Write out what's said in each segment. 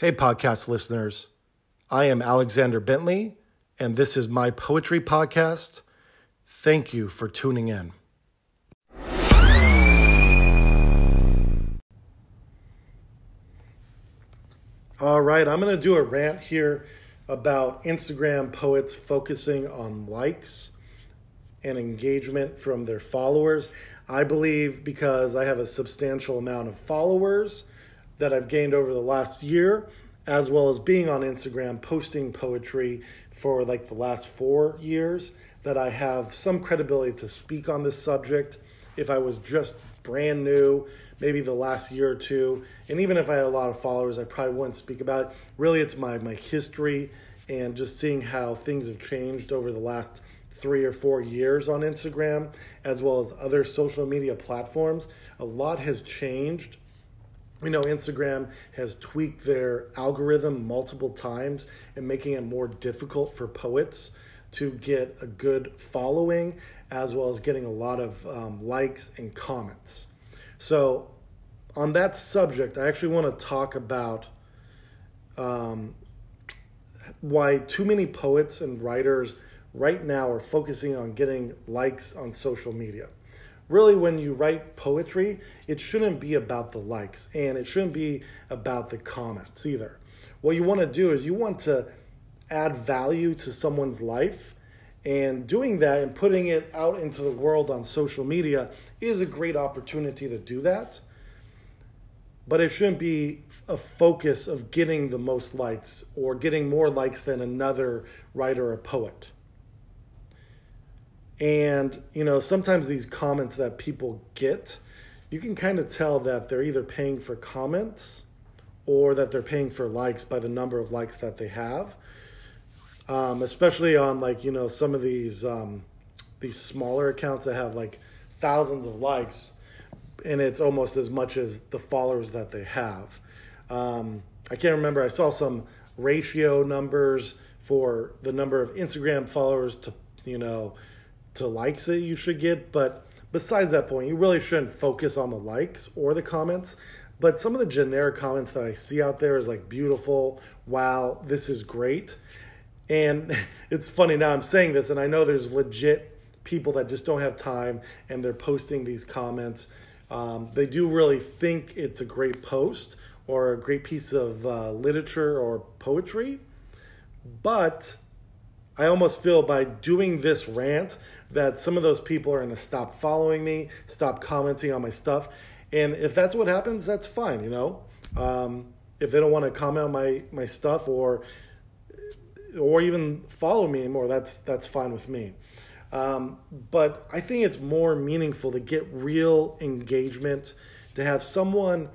Hey, podcast listeners. I am Alexander Bentley, and this is my poetry podcast. Thank you for tuning in. All right, I'm going to do a rant here about Instagram poets focusing on likes and engagement from their followers. I believe because I have a substantial amount of followers that I've gained over the last year, as well as being on Instagram posting poetry for like the last four years, that I have some credibility to speak on this subject. If I was just brand new, maybe the last year or two, and even if I had a lot of followers, I probably wouldn't speak about it. Really, it's my, my history and just seeing how things have changed over the last three or four years on Instagram, as well as other social media platforms. A lot has changed we know Instagram has tweaked their algorithm multiple times and making it more difficult for poets to get a good following as well as getting a lot of um, likes and comments. So, on that subject, I actually want to talk about um, why too many poets and writers right now are focusing on getting likes on social media really when you write poetry, it shouldn't be about the likes and it shouldn't be about the comments either. What you want to do is you want to add value to someone's life. And doing that and putting it out into the world on social media is a great opportunity to do that. But it shouldn't be a focus of getting the most likes or getting more likes than another writer or poet. And, you know, sometimes these comments that people get, you can kind of tell that they're either paying for comments or that they're paying for likes by the number of likes that they have. Um, especially on like, you know, some of these um, these smaller accounts that have like thousands of likes and it's almost as much as the followers that they have. Um, I can't remember. I saw some ratio numbers for the number of Instagram followers to, you know, to likes that you should get. But besides that point, you really shouldn't focus on the likes or the comments. But some of the generic comments that I see out there is like beautiful, wow, this is great. And it's funny now I'm saying this, and I know there's legit people that just don't have time and they're posting these comments. Um, they do really think it's a great post or a great piece of uh, literature or poetry. But I almost feel by doing this rant that some of those people are going to stop following me, stop commenting on my stuff. And if that's what happens, that's fine, you know. Um, if they don't want to comment on my, my stuff or or even follow me anymore, that's that's fine with me. Um, but I think it's more meaningful to get real engagement, to have someone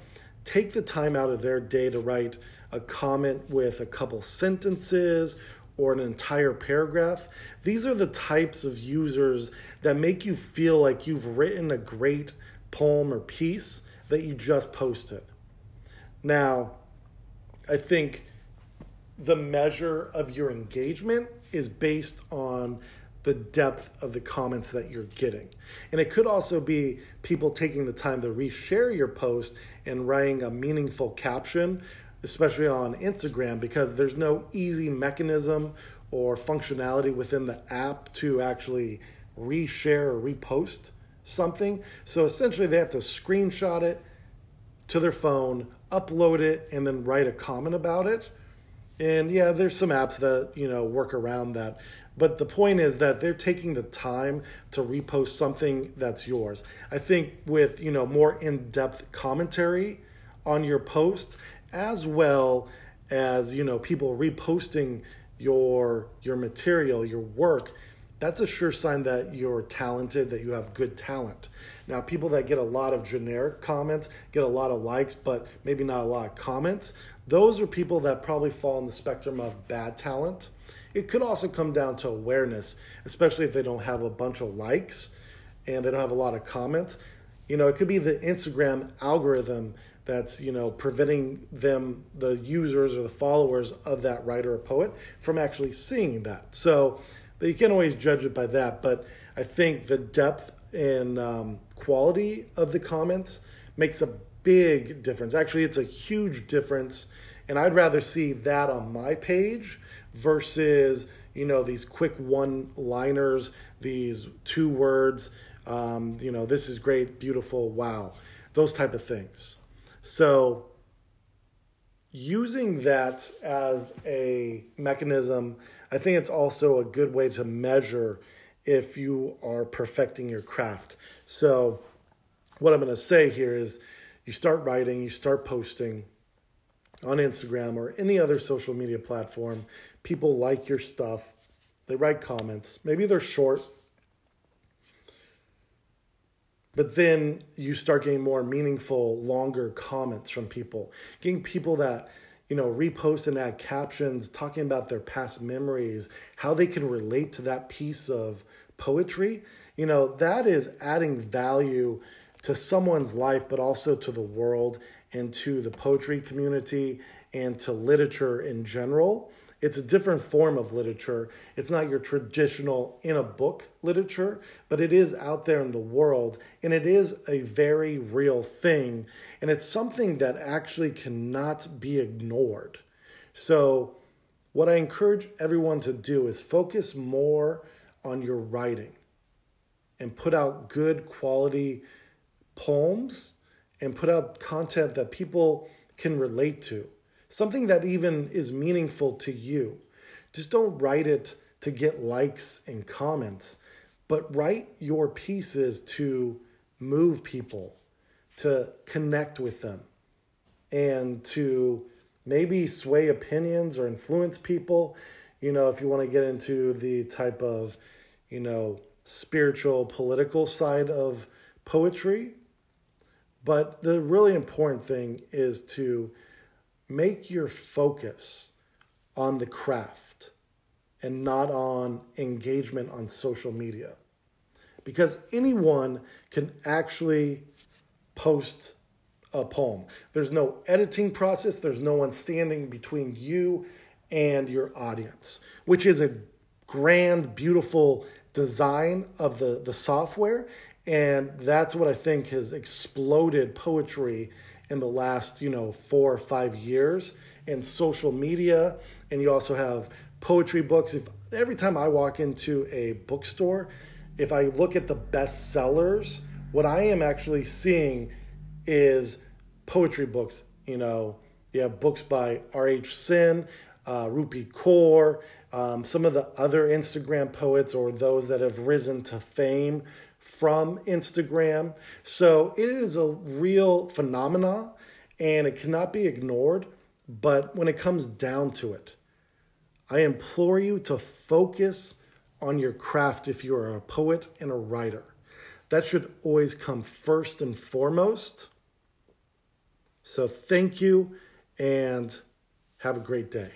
take the time out of their day to write a comment with a couple sentences or an entire paragraph. These are the types of users that make you feel like you've written a great poem or piece that you just posted. Now, I think the measure of your engagement is based on the depth of the comments that you're getting. And it could also be people taking the time to reshare your post and writing a meaningful caption especially on Instagram, because there's no easy mechanism or functionality within the app to actually reshare or repost something. So essentially, they have to screenshot it to their phone, upload it, and then write a comment about it. And yeah, there's some apps that, you know, work around that. But the point is that they're taking the time to repost something that's yours. I think with, you know, more in-depth commentary on your post, as well as you know people reposting your your material your work that's a sure sign that you're talented that you have good talent. Now people that get a lot of generic comments get a lot of likes but maybe not a lot of comments. Those are people that probably fall in the spectrum of bad talent. It could also come down to awareness especially if they don't have a bunch of likes and they don't have a lot of comments. You know it could be the instagram algorithm that's you know preventing them the users or the followers of that writer or poet from actually seeing that so you can always judge it by that but i think the depth and um, quality of the comments makes a big difference actually it's a huge difference And I'd rather see that on my page versus, you know, these quick one liners, these two words, um, you know, this is great, beautiful, wow, those type of things. So, using that as a mechanism, I think it's also a good way to measure if you are perfecting your craft. So, what I'm going to say here is you start writing, you start posting on Instagram or any other social media platform. People like your stuff, they write comments. Maybe they're short, but then you start getting more meaningful, longer comments from people, getting people that you know, repost and add captions talking about their past memories, how they can relate to that piece of poetry, you know, that is adding value to someone's life, but also to the world and to the poetry community and to literature in general. It's a different form of literature. It's not your traditional in a book literature, but it is out there in the world and it is a very real thing. And it's something that actually cannot be ignored. So, what I encourage everyone to do is focus more on your writing and put out good quality poems and put out content that people can relate to, something that even is meaningful to you. Just don't write it to get likes and comments, but write your pieces to move people, to connect with them, and to maybe sway opinions or influence people. You know, if you want to get into the type of, you know, spiritual, political side of poetry, but the really important thing is to make your focus on the craft and not on engagement on social media. Because anyone can actually post a poem. There's no editing process, there's no one standing between you and your audience, which is a grand, beautiful design of the, the software and that's what I think has exploded poetry in the last, you know, four or five years in social media. And you also have poetry books. If every time I walk into a bookstore, if I look at the best sellers, what I am actually seeing is poetry books. You know, you have books by R.H. Sin, uh, Rupi Kaur, um, some of the other Instagram poets or those that have risen to fame from Instagram. So it is a real phenomena and it cannot be ignored. But when it comes down to it, I implore you to focus on your craft if you are a poet and a writer. That should always come first and foremost. So thank you and have a great day.